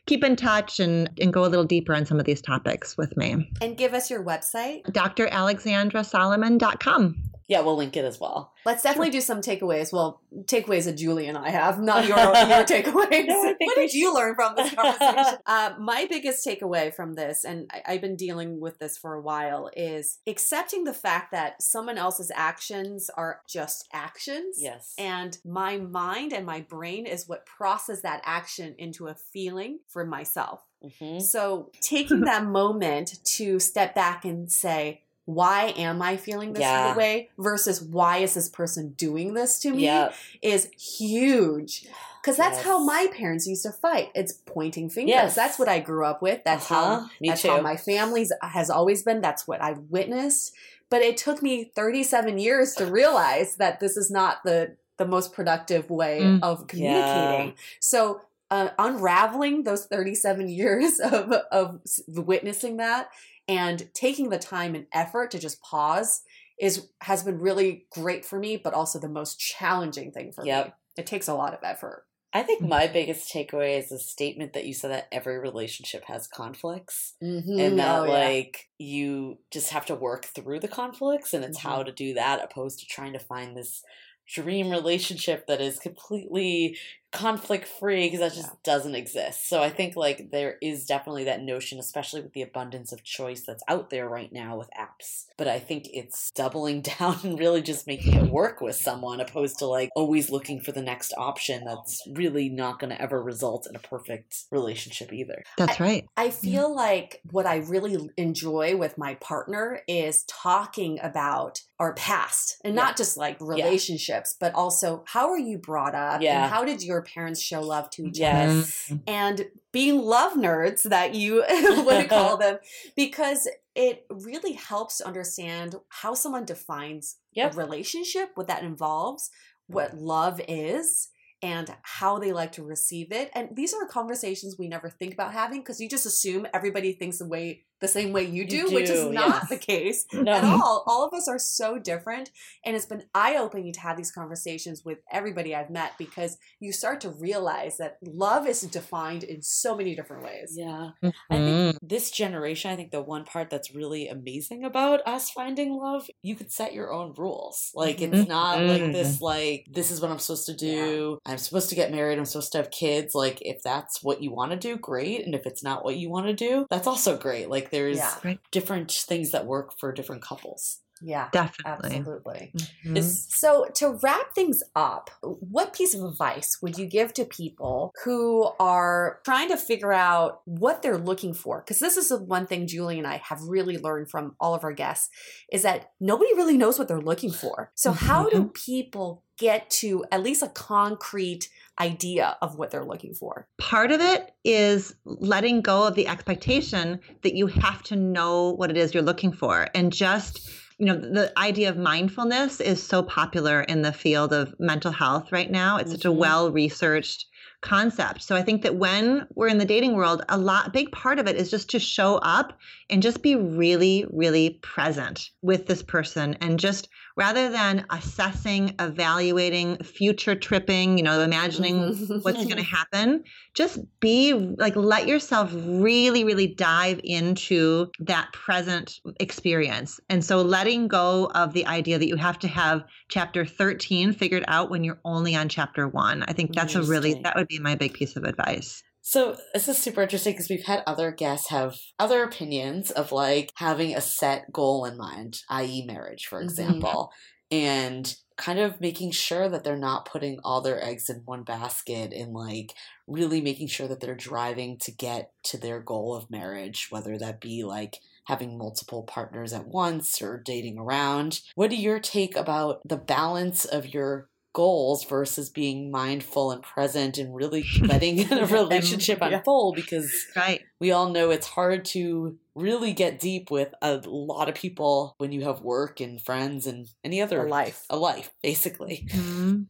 keep in touch and and go a little deeper on some of these topics with me. and give us your website. DrAlexandraSolomon.com. Yeah, we'll link it as well. Let's definitely do some takeaways. Well, takeaways that Julie and I have, not your your takeaways. No, what did you learn from this conversation? uh, my biggest takeaway from this, and I, I've been dealing with this for a while, is accepting the fact that someone else's actions are just actions. Yes. And my mind and my brain is what process that action into a feeling for myself. hmm So taking that moment to step back and say, why am I feeling this Yeah. way versus why is this person doing this to me Yeah. is huge. Because that's how my parents used to fight. It's pointing fingers. Yes. That's what I grew up with. That's Uh-huh. how Me that's too. how my family's has always been. That's what I've witnessed. But it took me 37 years to realize that this is not the the most productive way Mm. of communicating. So uh, unraveling those 37 years of of witnessing that and taking the time and effort to just pause is has been really great for me, but also the most challenging thing for me. Yep. It takes a lot of effort. I think my biggest takeaway is the statement that you said that every relationship has conflicts. Mm-hmm. and that like you just have to work through the conflicts and it's Mm-hmm. how to do that opposed to trying to find this dream relationship that is completely conflict free because that just doesn't exist. So i think like there is definitely that notion especially with the abundance of choice that's out there right now with apps. But i think it's doubling down and really just making it work with someone opposed to like always looking for the next option that's really not going to ever result in a perfect relationship either. That's right. I feel like what I really enjoy with my partner is talking about our past and not just like relationships, but also how are you brought up Yeah. and how did your parents show love to each other yes and being love nerds that you would call them because it really helps to understand how someone defines Yep. a relationship, what that involves, what love is, and how they like to receive it. And these are conversations we never think about having because you just assume everybody thinks the way the same way you do, You which is not yes. the case No. at all. All of us are so different. And it's been eye opening to have these conversations with everybody I've met because you start to realize that love is defined in so many different ways. Yeah. I Mm. think this generation, I think the one part that's really amazing about us finding love, you can set your own rules. Like it's not like Mhm. this like this is what I'm supposed to do. I'm supposed to get married, I'm supposed to have kids. Like if that's what you want to do, great. And if it's not what you want to do, that's also great. Like there's Yeah. Different things that work for different couples. Yeah. Definitely. Absolutely. Mhm. So, to wrap things up, what piece of advice would you give to people who are trying to figure out what they're looking for? Because this is the one thing Julie and I have really learned from all of our guests is that nobody really knows what they're looking for. So, how do people get to at least a concrete idea of what they're looking for? part of it is letting go of the expectation that you have to know what it is you're looking for and just you know the idea of mindfulness is so popular in the field of mental health right now it's such a Mhm. well researched concept so i think that when we're in the dating world a lot big part of it is just to show up and just be really really present with this person and just rather than assessing evaluating future tripping you know imagining mm-hmm. what's going to happen just be like let yourself really really dive into that present experience. And so letting go of the idea that you have to have chapter 13 figured out when you're only on chapter 1 i think that's a really that would be my big piece of advice So this is super interesting because we've had other guests have other opinions of like having a set goal in mind, i.e., marriage, for Mhm. example, and kind of making sure that they're not putting all their eggs in one basket and like really making sure that they're driving to get to their goal of marriage, whether that be like having multiple partners at once or dating around. What do your take about the balance of your goals versus being mindful and present and really letting a relationship yeah. unfold because right we all know it's hard to really get deep with a lot of people when you have work and friends and any other A life. a life basically Mhm.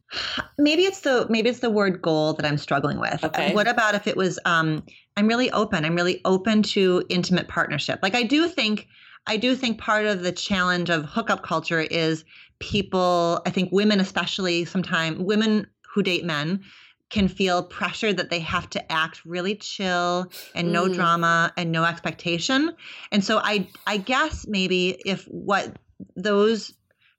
Maybe it's the maybe it's the word goal that I'm struggling with. Okay. What about if it was um I'm really open. I'm really open to intimate partnership. Like I do think I do think part of the challenge of hookup culture is people, I think women especially sometimes women who date men can feel pressure that they have to act really chill and no Mm. drama and no expectation. And so I I guess maybe if what those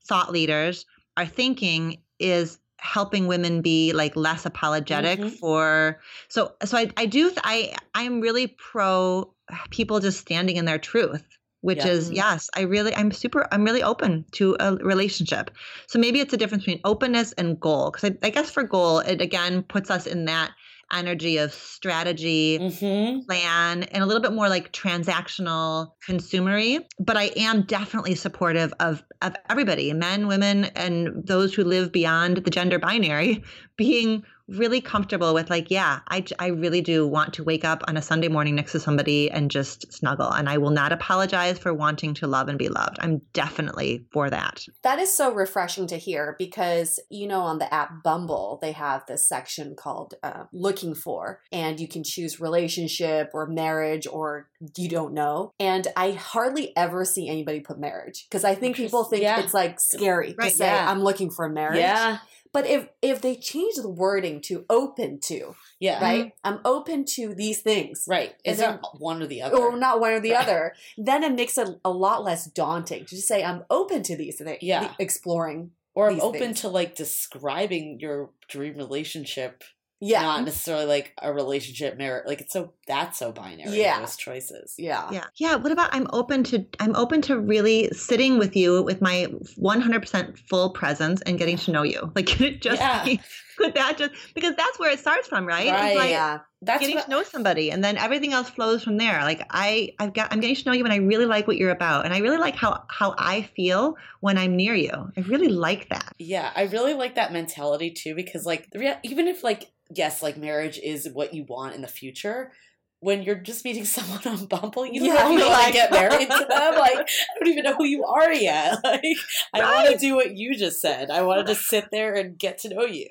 thought leaders are thinking is helping women be like less apologetic Mhm. for so so I I do th- I I'm really pro people just standing in their truth which Yeah. is yes I really I'm super I'm really open to a relationship so maybe it's a difference between openness and goal because I, I guess for goal it again puts us in that energy of strategy mm-hmm. plan and a little bit more like transactional consumery but i am definitely supportive of of everybody men women and those who live beyond the gender binary being really comfortable with like yeah I, I really do want to wake up on a sunday morning next to somebody and just snuggle and i will not apologize for wanting to love and be loved i'm definitely for that That is so refreshing to hear because, you know, on the app Bumble, they have this section called uh, Looking For, and you can choose relationship or marriage or you don't know. And I hardly ever see anybody put marriage because I think people think Yeah. it's like scary Right, to say, yeah. I'm looking for marriage. yeah But if, if they change the wording to open to, yeah right? Mm-hmm. I'm open to these things. right is it one or the other Or not one or the Right. other, then it makes it a lot less daunting to just say I'm open to these things, Yeah. exploring or i'm open things. to like describing your dream relationship Yeah. not necessarily like a relationship marriage like it's so that's so binary Yeah. those choices yeah. yeah yeah what about i'm open to i'm open to really sitting with you with my 100% full presence and getting to know you like can it just Yeah. be could that just because that's where it starts from right, Right, it's like yeah. that's getting what, to know somebody and then everything else flows from there. Like i i've got i'm getting to know you and i really like what you're about and i really like how how i feel when i'm near you. I really like that. Yeah, I really like that mentality too because like even if like yes, like marriage is what you want in the future, when you're just meeting someone on Bumble, you don't Yeah, know if you you're want to like- get married to them. Like, I don't even know who you are yet. Like, I want to do what you just said. I want to just sit there and get to know you.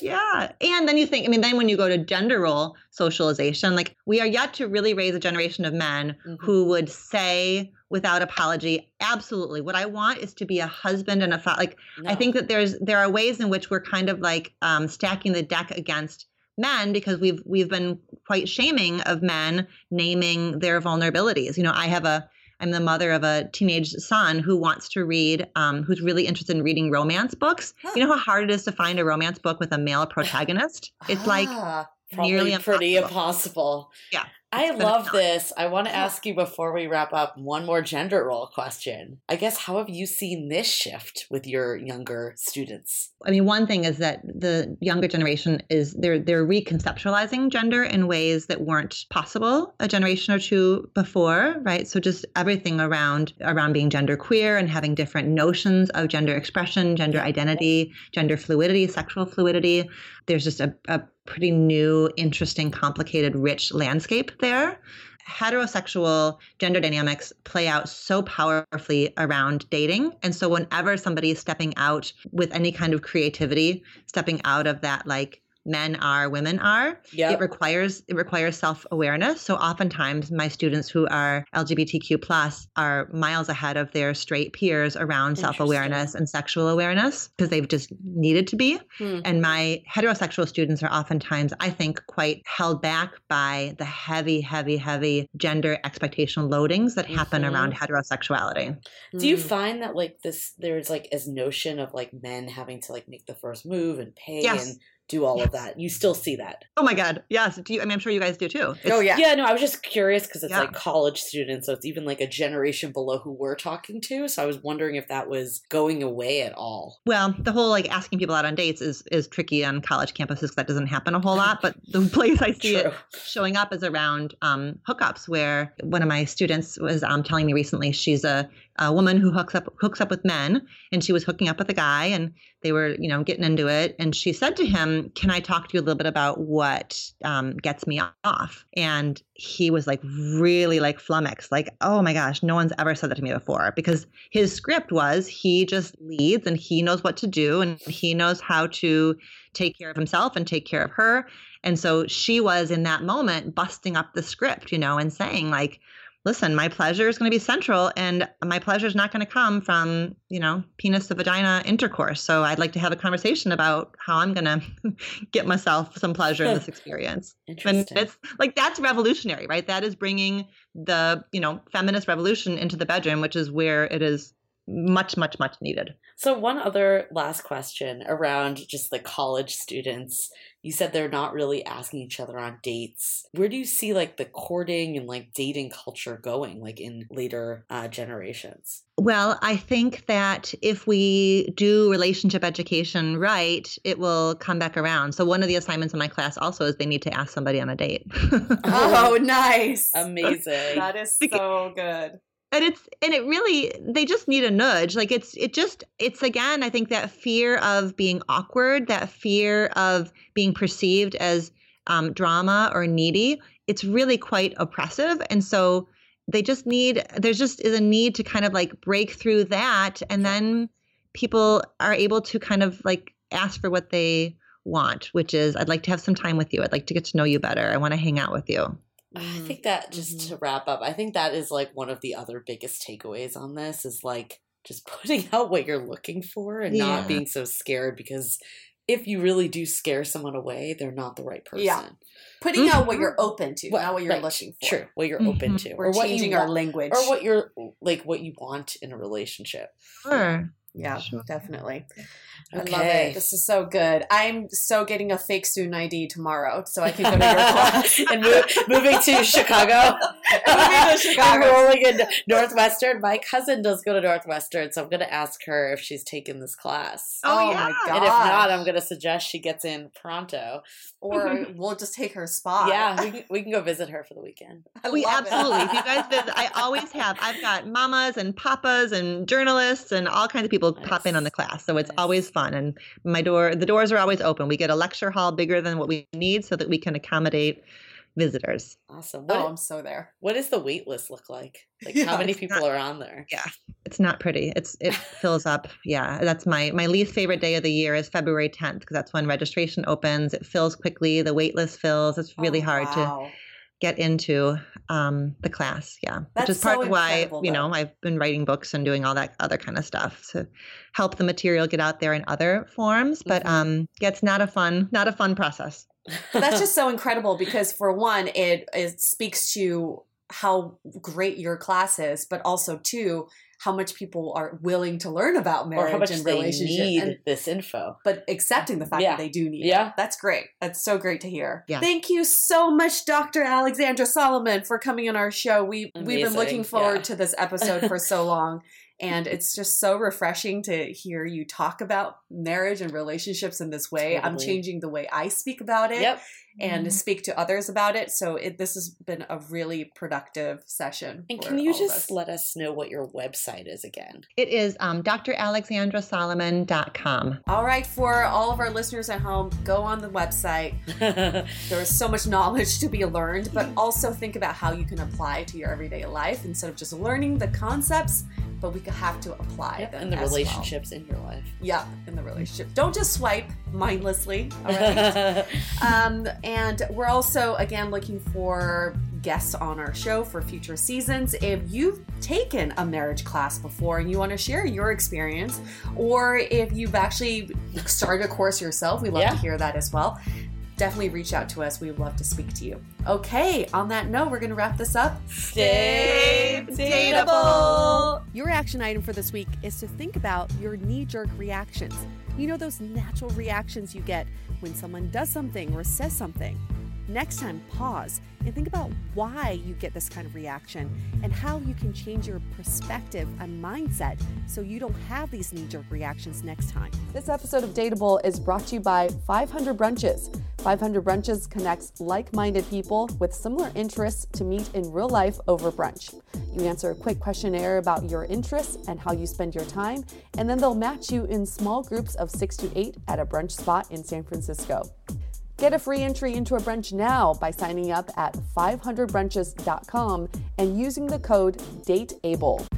Yeah. And then you think, I mean, then when you go to gender role socialization, like we are yet to really raise a generation of men Mhm. who would say without apology, absolutely, what I want is to be a husband and a father. Like, I think that there's there are ways in which we're kind of like um, stacking the deck against men because we've we've been quite shaming of men naming their vulnerabilities. You know, I have a I'm the mother of a teenage son who wants to read, um, who's really interested in reading romance books. Huh. You know how hard it is to find a romance book with a male protagonist? It's like Ah. Probably nearly pretty impossible. impossible. Yeah. I love this. I want to ask you before we wrap up one more gender role question. I guess how have you seen this shift with your younger students? I mean, one thing is that the younger generation is they're they're reconceptualizing gender in ways that weren't possible a generation or two before, right? So just everything around around being gender queer and having different notions of gender expression, gender identity, gender fluidity, sexual fluidity. There's just a, a pretty new, interesting, complicated, rich landscape there heterosexual gender dynamics play out so powerfully around dating. And so, whenever somebody is stepping out with any kind of creativity, stepping out of that, like, men are women are Yeah. it requires it requires self-awareness so oftentimes my students who are lgbtq plus are miles ahead of their straight peers around self-awareness and sexual awareness because they've just needed to be Hmm. and my heterosexual students are oftentimes, I think, quite held back by the heavy, heavy, heavy gender expectation loadings that happen Mhm. around heterosexuality. Do you Hmm. find that like this there's like as notion of like men having to like make the first move and pay Yes. and do all of that? You still see that? Oh my God. Yes. Do you, I mean, I'm sure you guys do too. It's- Oh yeah. Yeah, no, I was just curious because it's Yeah. like college students, so it's even like a generation below who we're talking to. So I was wondering if that was going away at all. Well, the whole like asking people out on dates is is tricky on college campuses 'cause that doesn't happen a whole lot. But the place I see True. it showing up is around um, hookups, where one of my students was um, telling me recently she's a, a woman who hooks up hooks up with men, and she was hooking up with a guy, and they were you know getting into it, and she said to him, "Can I talk to you a little bit about what um, gets me off?" And he was like really like flummoxed, like, "Oh my gosh, no one's ever said that to me before," because his script was he just leads and he knows what to do and he knows how to take care of himself and take care of her. And so she was in that moment busting up the script, you know, and saying, like, listen, my pleasure is going to be central and my pleasure is not going to come from, you know, penis to vagina intercourse. So I'd like to have a conversation about how I'm going to get myself some pleasure in this experience. And Interesting. it's like that's revolutionary, right? That is bringing the, you know, feminist revolution into the bedroom, which is where it is much, much, much needed. So one other last question around just the college students. You said they're not really asking each other on dates. Where do you see like the courting and like dating culture going like in later uh, generations? Well, I think that if we do relationship education right, it will come back around. So one of the assignments in my class also is they need to ask somebody on a date. Oh, nice. Amazing. that is so good. And it's and it really they just need a nudge. Like it's it just it's again i think that fear of being awkward that fear of being perceived as um, drama or needy it's really quite oppressive. And so they just need there's just is a need to kind of like break through that. And then people are able to kind of like ask for what they want which is i'd like to have some time with you. I'd like to get to know you better. I want to hang out with you I Mhm. think that just Mhm. to wrap up, I think that is like one of the other biggest takeaways on this is like just putting out what you're looking for and Yeah. not being so scared because if you really do scare someone away, they're not the right person. Yeah. Putting out what you're open to, What- not what you're right, looking for. True. What you're open Mhm. to. We're or what changing you our want, language. or what you're like what you want in a relationship. sure Yeah, Sure. definitely. I love Okay. it. This is so good. I'm so getting a fake student ID tomorrow, so I can go to your class. and move, moving to Chicago. Moving to Chicago. rolling in Northwestern. My cousin does go to Northwestern, so I'm going to ask her if she's taken this class. Oh, Oh, my yeah. god! And if not, I'm going to suggest she gets in pronto. or we'll just take her spot. Yeah, we can, we can go visit her for the weekend. I we love it. absolutely. If you guys visit, I always have. I've got mamas and papas and journalists and all kinds of people pop in on the class. So it's Nice. always fun. And my door, the doors are always open. We get a lecture hall bigger than what we need so that we can accommodate visitors. Awesome. Oh, What, I'm so there. what does the wait list look like? Like Yeah, how many people not- are on there? Yeah. It's not pretty. It's it fills up. Yeah, that's my my least favorite day of the year is February 10th because that's when registration opens. It fills quickly. The wait list fills. It's really Oh, hard to wow. Get into um, the class. Yeah, That's which is part so of why you know though. I've been writing books and doing all that other kind of stuff to help the material get out there in other forms. But Mm-hmm. um, yeah, it's not a fun not a fun process. That's just so incredible because for one, it, it speaks to how great your class is, but also two, how much people are willing to learn about or marriage how much and they need and- this info. but accepting the fact Yeah. that they do need Yeah. it. That's great. That's so great to hear. Yeah. Thank you so much, Dr. Alexandra Solomon, for coming on our show. We we've been looking forward Yeah. to this episode for so long. And it's just so refreshing to hear you talk about marriage and relationships in this way. I'm changing the way I speak about it Yep. and to speak to others about it. So it, this has been a really productive session. And can you just us. let us know what your website is again? It is um, dralexandrasolomon.com. All right, for all of our listeners at home, go on the website. There is so much knowledge to be learned, but also think about how you can apply it to your everyday life instead of just learning the concepts, but we could have to apply Yep, them and the as well. relationships in your life. Yep, in the relationship. Don't just swipe mindlessly. All right. um, and we're also again looking for guests on our show for future seasons. If you've taken a marriage class before and you want to share your experience, or if you've actually started a course yourself, we love Yeah. to hear that as well. Definitely reach out to us. We would love to speak to you. Okay, on that note, we're going to wrap this up. Stay Your action item for this week is to think about your knee jerk reactions. You know, those natural reactions you get when someone does something or says something. Next time, pause and think about why you get this kind of reaction and how you can change your perspective and mindset so you don't have these knee jerk reactions next time. This episode of Dateable is brought to you by 500 Brunches. 500 Brunches connects like minded people with similar interests to meet in real life over brunch. You answer a quick questionnaire about your interests and how you spend your time, and then they'll match you in small groups of six to eight at a brunch spot in San Francisco. Get a free entry into a brunch now by signing up at 500brunches.com and using the code DATEABLE.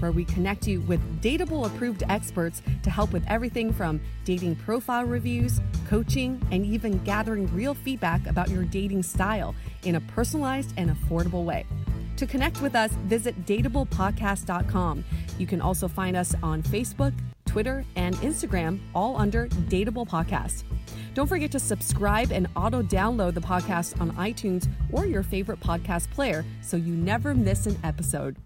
where we connect you with dateable approved experts to help with everything from dating profile reviews, coaching, and even gathering real feedback about your dating style in a personalized and affordable way. To connect with us, visit dateablepodcast.com. You can also find us on Facebook, Twitter, and Instagram, all under Dateable Podcast. Don't forget to subscribe and auto download the podcast on iTunes or your favorite podcast player so you never miss an episode.